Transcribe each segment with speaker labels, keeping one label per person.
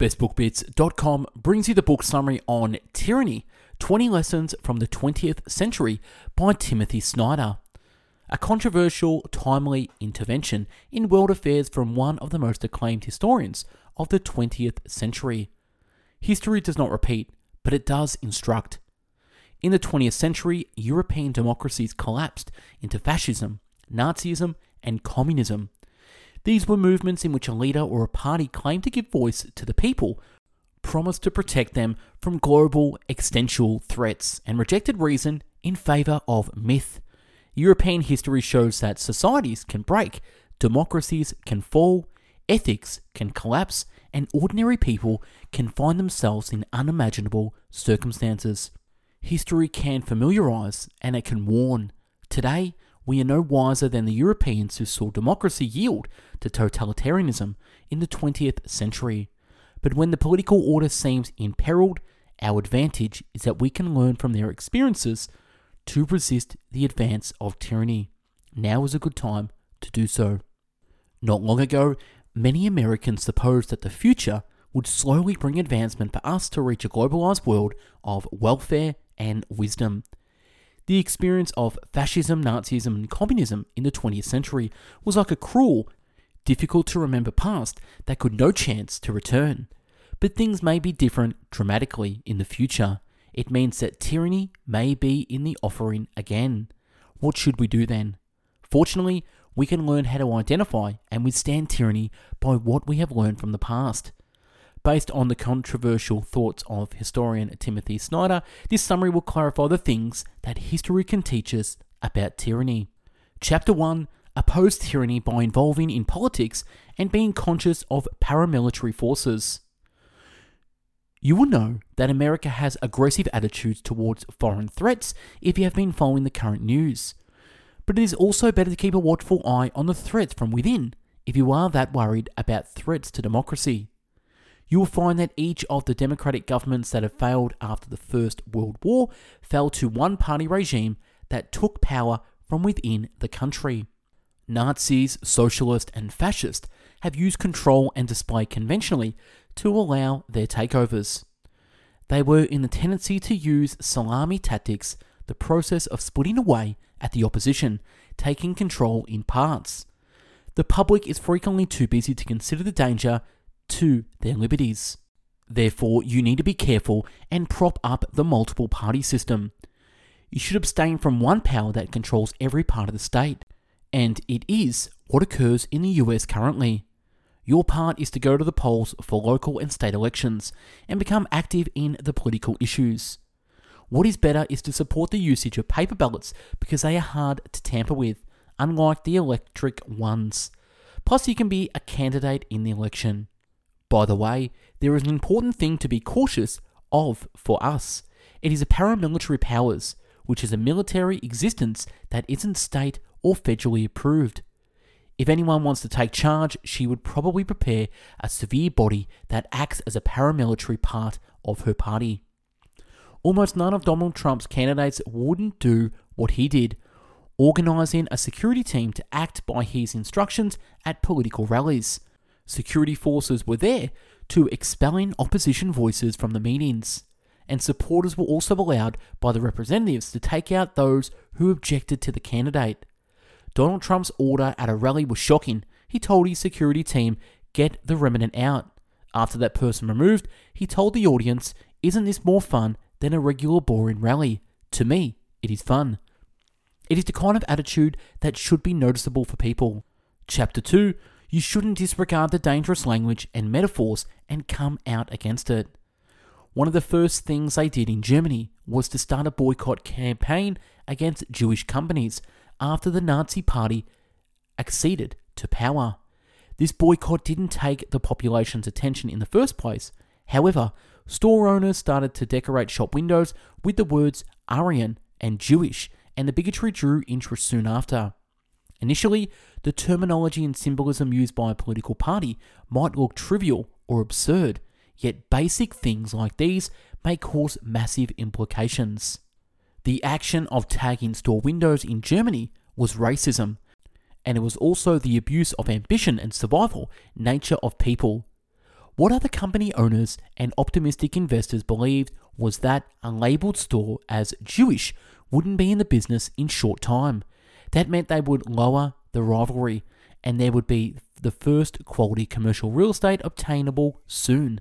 Speaker 1: BestBookBits.com brings you the book summary on Tyranny 20 Lessons from the 20th Century by Timothy Snyder. A controversial, timely intervention in world affairs from one of the most acclaimed historians of the 20th century. History does not repeat, but it does instruct. In the 20th century, European democracies collapsed into fascism, Nazism, and communism. These were movements in which a leader or a party claimed to give voice to the people, promised to protect them from global existential threats, and rejected reason in favour of myth. European history shows that societies can break, democracies can fall, ethics can collapse, and ordinary people can find themselves in unimaginable circumstances. History can familiarise and it can warn. Today, we are no wiser than the Europeans who saw democracy yield to totalitarianism in the 20th century. But when the political order seems imperiled, our advantage is that we can learn from their experiences to resist the advance of tyranny. Now is a good time to do so. Not long ago, many Americans supposed that the future would slowly bring advancement for us to reach a globalized world of welfare and wisdom. The experience of fascism, Nazism, and communism in the 20th century was like a cruel, difficult to remember past that could no chance to return. But things may be different dramatically in the future. It means that tyranny may be in the offering again. What should we do then? Fortunately, we can learn how to identify and withstand tyranny by what we have learned from the past. Based on the controversial thoughts of historian Timothy Snyder, this summary will clarify the things that history can teach us about tyranny. Chapter 1 Oppose tyranny by involving in politics and being conscious of paramilitary forces. You will know that America has aggressive attitudes towards foreign threats if you have been following the current news. But it is also better to keep a watchful eye on the threats from within if you are that worried about threats to democracy you will find that each of the democratic governments that have failed after the First World War fell to one party regime that took power from within the country. Nazis, socialists, and fascists have used control and display conventionally to allow their takeovers. They were in the tendency to use salami tactics, the process of splitting away at the opposition, taking control in parts. The public is frequently too busy to consider the danger to their liberties. Therefore, you need to be careful and prop up the multiple party system. You should abstain from one power that controls every part of the state, and it is what occurs in the US currently. Your part is to go to the polls for local and state elections and become active in the political issues. What is better is to support the usage of paper ballots because they are hard to tamper with, unlike the electric ones. Plus, you can be a candidate in the election. By the way, there is an important thing to be cautious of for us. It is a paramilitary powers, which is a military existence that isn't state or federally approved. If anyone wants to take charge, she would probably prepare a severe body that acts as a paramilitary part of her party. Almost none of Donald Trump's candidates wouldn't do what he did, organising a security team to act by his instructions at political rallies security forces were there to expelling opposition voices from the meetings, and supporters were also allowed by the representatives to take out those who objected to the candidate. Donald Trump's order at a rally was shocking. He told his security team, Get the remnant out. After that person removed, he told the audience, Isn't this more fun than a regular boring rally? To me, it is fun. It is the kind of attitude that should be noticeable for people. Chapter 2 you shouldn't disregard the dangerous language and metaphors and come out against it. One of the first things they did in Germany was to start a boycott campaign against Jewish companies after the Nazi Party acceded to power. This boycott didn't take the population's attention in the first place. However, store owners started to decorate shop windows with the words Aryan and Jewish, and the bigotry drew interest soon after. Initially, the terminology and symbolism used by a political party might look trivial or absurd, yet basic things like these may cause massive implications. The action of tagging store windows in Germany was racism, and it was also the abuse of ambition and survival nature of people. What other company owners and optimistic investors believed was that a labeled store as Jewish wouldn't be in the business in short time. That meant they would lower the rivalry and there would be the first quality commercial real estate obtainable soon.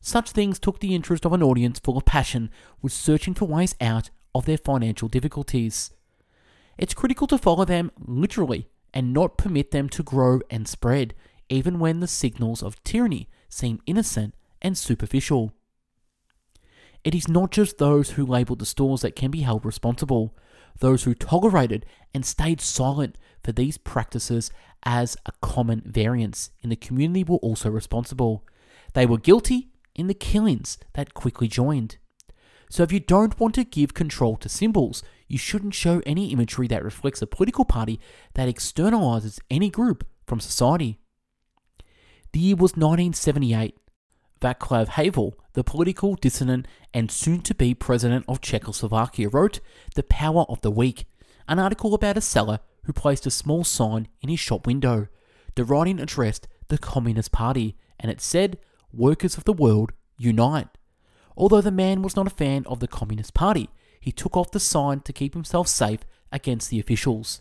Speaker 1: Such things took the interest of an audience full of passion, was searching for ways out of their financial difficulties. It's critical to follow them literally and not permit them to grow and spread, even when the signals of tyranny seem innocent and superficial. It is not just those who labelled the stores that can be held responsible. Those who tolerated and stayed silent for these practices as a common variance in the community were also responsible. They were guilty in the killings that quickly joined. So, if you don't want to give control to symbols, you shouldn't show any imagery that reflects a political party that externalizes any group from society. The year was 1978. Václav Havel, the political dissident and soon to be president of Czechoslovakia, wrote The Power of the Weak, an article about a seller who placed a small sign in his shop window. The writing addressed the Communist Party, and it said, Workers of the world, unite. Although the man was not a fan of the Communist Party, he took off the sign to keep himself safe against the officials.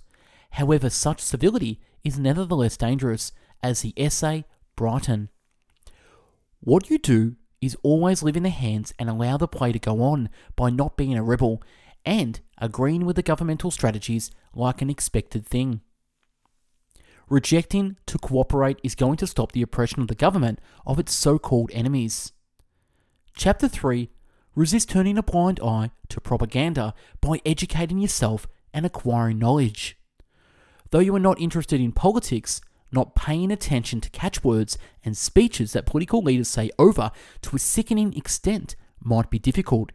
Speaker 1: However, such civility is nevertheless dangerous, as the essay Brighton. What you do is always live in the hands and allow the play to go on by not being a rebel and agreeing with the governmental strategies like an expected thing. Rejecting to cooperate is going to stop the oppression of the government of its so called enemies. Chapter 3 Resist turning a blind eye to propaganda by educating yourself and acquiring knowledge. Though you are not interested in politics, not paying attention to catchwords and speeches that political leaders say over to a sickening extent might be difficult.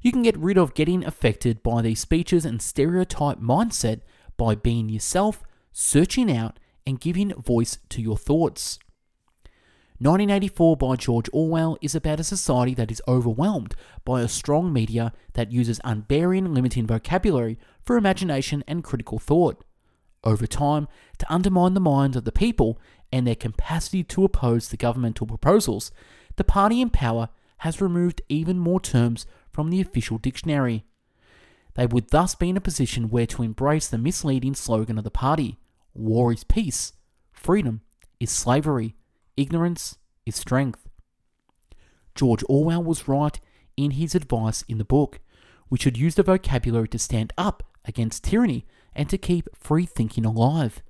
Speaker 1: You can get rid of getting affected by these speeches and stereotype mindset by being yourself, searching out, and giving voice to your thoughts. 1984 by George Orwell is about a society that is overwhelmed by a strong media that uses unbearing, limiting vocabulary for imagination and critical thought. Over time, to undermine the minds of the people and their capacity to oppose the governmental proposals, the party in power has removed even more terms from the official dictionary. They would thus be in a position where to embrace the misleading slogan of the party war is peace, freedom is slavery, Ignorance is strength. George Orwell was right in his advice in the book. We should use the vocabulary to stand up against tyranny and to keep free thinking alive.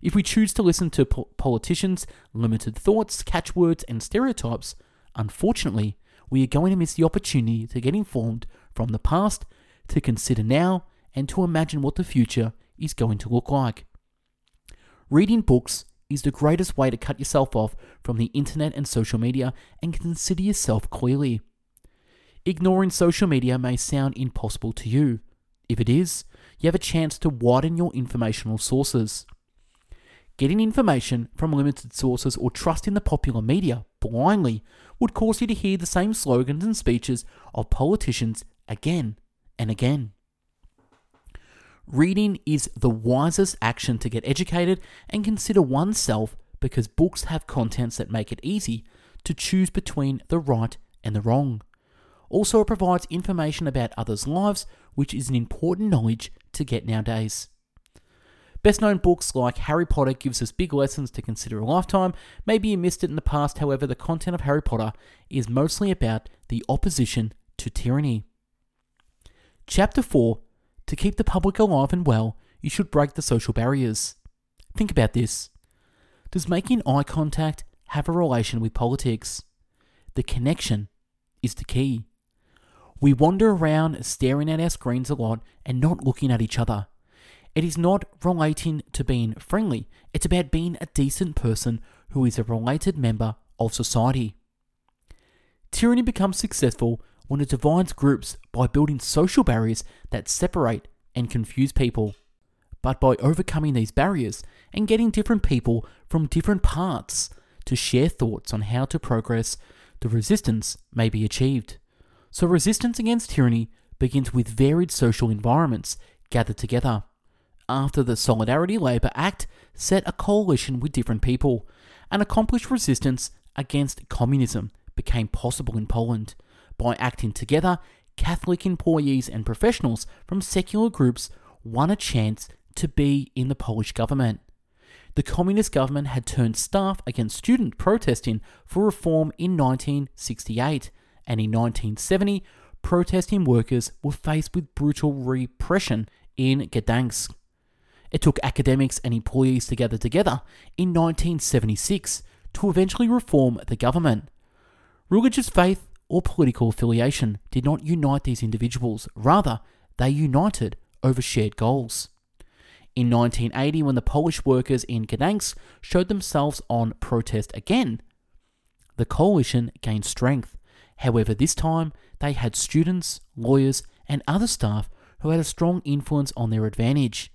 Speaker 1: If we choose to listen to po- politicians' limited thoughts, catchwords, and stereotypes, unfortunately, we are going to miss the opportunity to get informed from the past, to consider now, and to imagine what the future is going to look like. Reading books is the greatest way to cut yourself off from the internet and social media and consider yourself clearly. Ignoring social media may sound impossible to you. If it is, you have a chance to widen your informational sources. Getting information from limited sources or trusting the popular media blindly would cause you to hear the same slogans and speeches of politicians again and again. Reading is the wisest action to get educated and consider oneself because books have contents that make it easy to choose between the right and the wrong. Also, it provides information about others' lives, which is an important knowledge to get nowadays. Best known books like Harry Potter gives us big lessons to consider a lifetime. Maybe you missed it in the past, however, the content of Harry Potter is mostly about the opposition to tyranny. Chapter 4 to keep the public alive and well, you should break the social barriers. Think about this. Does making eye contact have a relation with politics? The connection is the key. We wander around staring at our screens a lot and not looking at each other. It is not relating to being friendly, it's about being a decent person who is a related member of society. Tyranny becomes successful when it divides groups by building social barriers that separate and confuse people. But by overcoming these barriers and getting different people from different parts to share thoughts on how to progress, the resistance may be achieved. So, resistance against tyranny begins with varied social environments gathered together. After the Solidarity Labour Act set a coalition with different people and accomplished resistance against communism became possible in Poland. By acting together, Catholic employees and professionals from secular groups won a chance to be in the Polish government. The communist government had turned staff against student protesting for reform in 1968, and in 1970, protesting workers were faced with brutal repression in Gdansk. It took academics and employees to gather together in 1976 to eventually reform the government. Religious faith or political affiliation did not unite these individuals, rather, they united over shared goals. In 1980, when the Polish workers in Gdansk showed themselves on protest again, the coalition gained strength. However, this time they had students, lawyers, and other staff who had a strong influence on their advantage.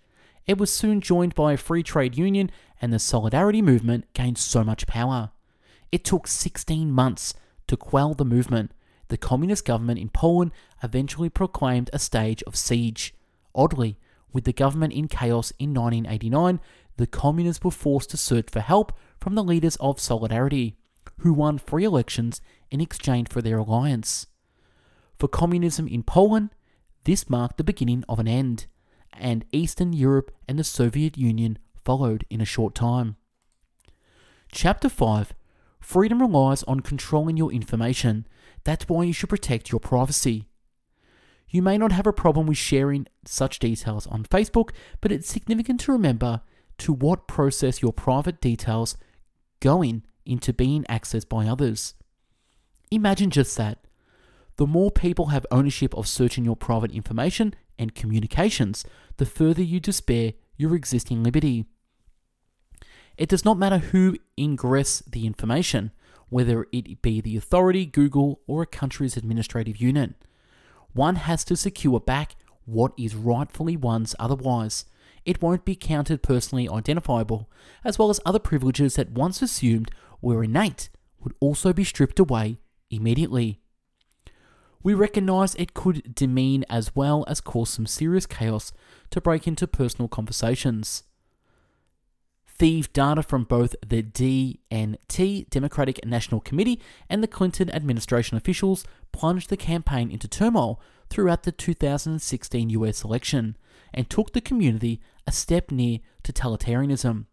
Speaker 1: It was soon joined by a free trade union, and the Solidarity movement gained so much power. It took 16 months to quell the movement. The communist government in Poland eventually proclaimed a stage of siege. Oddly, with the government in chaos in 1989, the communists were forced to search for help from the leaders of Solidarity, who won free elections in exchange for their alliance. For communism in Poland, this marked the beginning of an end, and Eastern Europe and the Soviet Union followed in a short time. Chapter 5 Freedom relies on controlling your information. That's why you should protect your privacy. You may not have a problem with sharing such details on Facebook, but it's significant to remember to what process your private details going into being accessed by others. Imagine just that. The more people have ownership of searching your private information and communications, the further you despair your existing liberty. It does not matter who ingress the information, whether it be the authority, Google, or a country's administrative unit. One has to secure back what is rightfully one's, otherwise, it won't be counted personally identifiable, as well as other privileges that once assumed were innate would also be stripped away immediately. We recognise it could demean as well as cause some serious chaos to break into personal conversations. Thieve data from both the DNC, Democratic National Committee, and the Clinton administration officials plunged the campaign into turmoil throughout the 2016 US election and took the community a step near totalitarianism.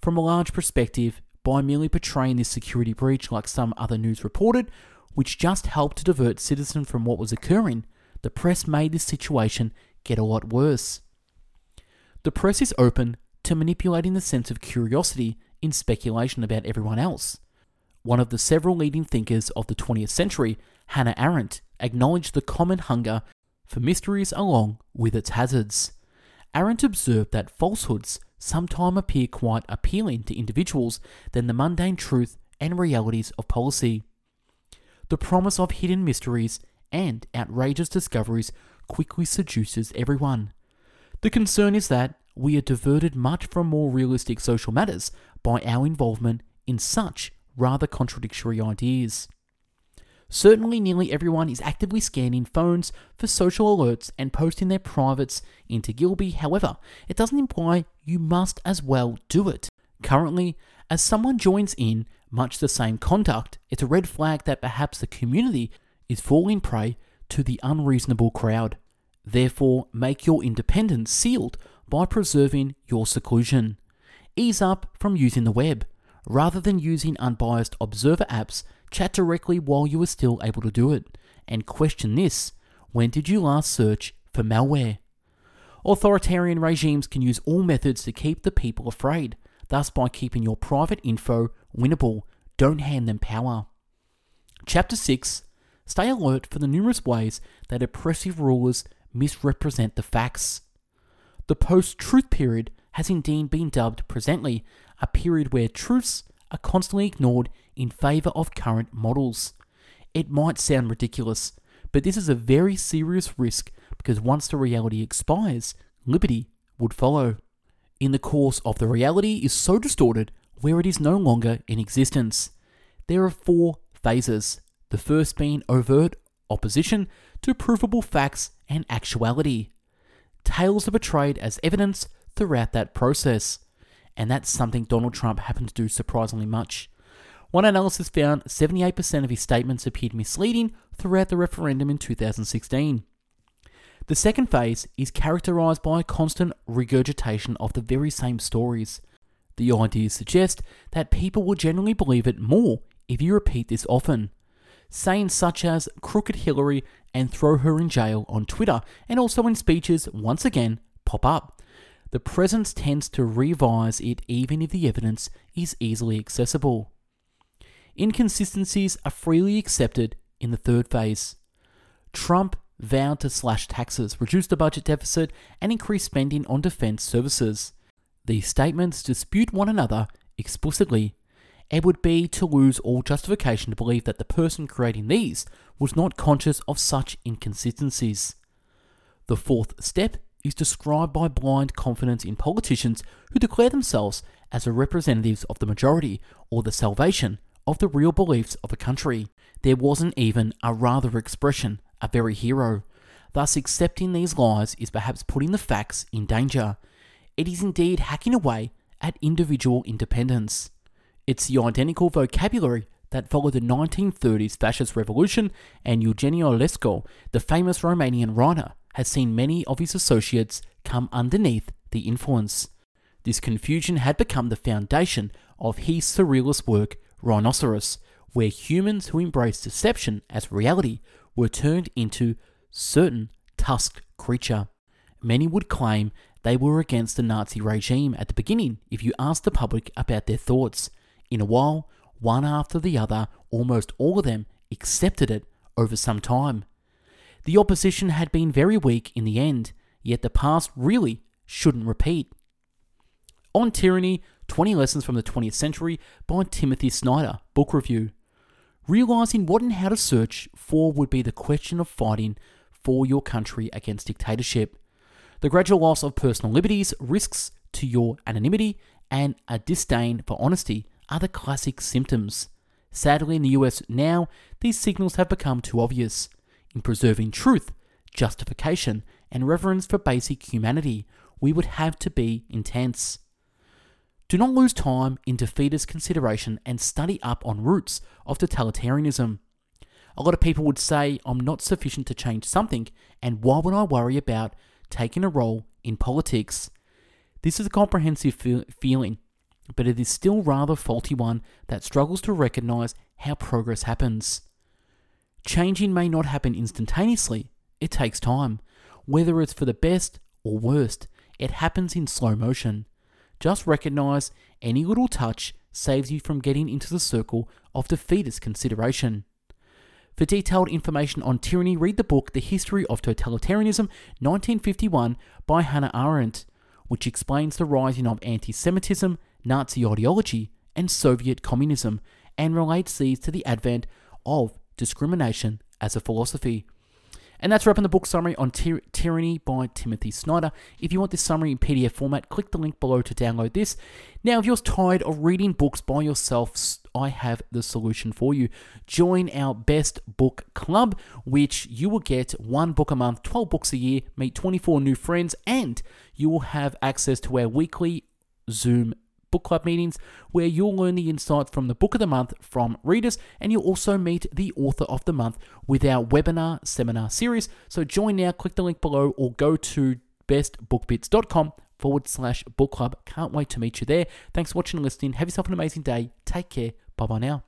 Speaker 1: From a large perspective, by merely portraying this security breach like some other news reported, which just helped to divert citizens from what was occurring, the press made this situation get a lot worse. The press is open to manipulating the sense of curiosity in speculation about everyone else. One of the several leading thinkers of the 20th century, Hannah Arendt, acknowledged the common hunger for mysteries along with its hazards. Arendt observed that falsehoods sometimes appear quite appealing to individuals than the mundane truth and realities of policy. The promise of hidden mysteries and outrageous discoveries quickly seduces everyone. The concern is that we are diverted much from more realistic social matters by our involvement in such rather contradictory ideas. Certainly, nearly everyone is actively scanning phones for social alerts and posting their privates into Gilby. However, it doesn't imply you must as well do it. Currently, as someone joins in much the same conduct, it's a red flag that perhaps the community is falling prey to the unreasonable crowd. Therefore, make your independence sealed by preserving your seclusion. Ease up from using the web. Rather than using unbiased observer apps, chat directly while you are still able to do it. And question this when did you last search for malware? Authoritarian regimes can use all methods to keep the people afraid. Thus, by keeping your private info winnable, don't hand them power. Chapter 6 Stay alert for the numerous ways that oppressive rulers misrepresent the facts. The post truth period has indeed been dubbed presently a period where truths are constantly ignored in favour of current models. It might sound ridiculous, but this is a very serious risk because once the reality expires, liberty would follow. In the course of the reality is so distorted where it is no longer in existence. There are four phases, the first being overt opposition to provable facts and actuality. Tales are portrayed as evidence throughout that process, and that's something Donald Trump happened to do surprisingly much. One analysis found 78% of his statements appeared misleading throughout the referendum in 2016. The second phase is characterized by a constant regurgitation of the very same stories. The ideas suggest that people will generally believe it more if you repeat this often. Sayings such as crooked Hillary and throw her in jail on Twitter and also in speeches once again pop up. The presence tends to revise it even if the evidence is easily accessible. Inconsistencies are freely accepted in the third phase. Trump vowed to slash taxes, reduce the budget deficit, and increase spending on defense services. These statements dispute one another explicitly. It would be to lose all justification to believe that the person creating these was not conscious of such inconsistencies. The fourth step is described by blind confidence in politicians who declare themselves as the representatives of the majority or the salvation of the real beliefs of a country. There wasn't even a rather expression a very hero. Thus, accepting these lies is perhaps putting the facts in danger. It is indeed hacking away at individual independence. It's the identical vocabulary that followed the 1930s fascist revolution, and Eugenio Ionesco, the famous Romanian writer, has seen many of his associates come underneath the influence. This confusion had become the foundation of his surrealist work, Rhinoceros, where humans who embrace deception as reality were turned into certain tusked creature. Many would claim they were against the Nazi regime at the beginning if you asked the public about their thoughts. In a while, one after the other, almost all of them accepted it over some time. The opposition had been very weak in the end, yet the past really shouldn't repeat. On Tyranny 20 Lessons from the 20th Century by Timothy Snyder, Book Review. Realizing what and how to search for would be the question of fighting for your country against dictatorship. The gradual loss of personal liberties, risks to your anonymity, and a disdain for honesty the classic symptoms. Sadly, in the US now, these signals have become too obvious. In preserving truth, justification, and reverence for basic humanity, we would have to be intense. Do not lose time in defeatist consideration and study up on roots of totalitarianism. A lot of people would say, I'm not sufficient to change something, and why would I worry about taking a role in politics? This is a comprehensive fe- feeling, but it is still rather faulty one that struggles to recognize how progress happens. Changing may not happen instantaneously, it takes time. Whether it's for the best or worst, it happens in slow motion. Just recognize any little touch saves you from getting into the circle of defeatist consideration. For detailed information on tyranny, read the book The History of Totalitarianism, 1951, by Hannah Arendt, which explains the rising of anti Semitism, Nazi ideology, and Soviet communism, and relates these to the advent of discrimination as a philosophy. And that's wrapping the book summary on Ty- Tyranny by Timothy Snyder. If you want this summary in PDF format, click the link below to download this. Now, if you're tired of reading books by yourself, I have the solution for you. Join our Best Book Club, which you will get one book a month, 12 books a year, meet 24 new friends, and you will have access to our weekly Zoom book club meetings where you'll learn the insights from the book of the month from readers and you'll also meet the author of the month with our webinar seminar series. So join now, click the link below or go to bestbookbits.com forward slash book club. Can't wait to meet you there. Thanks for watching and listening. Have yourself an amazing day. Take care. Bye bye now.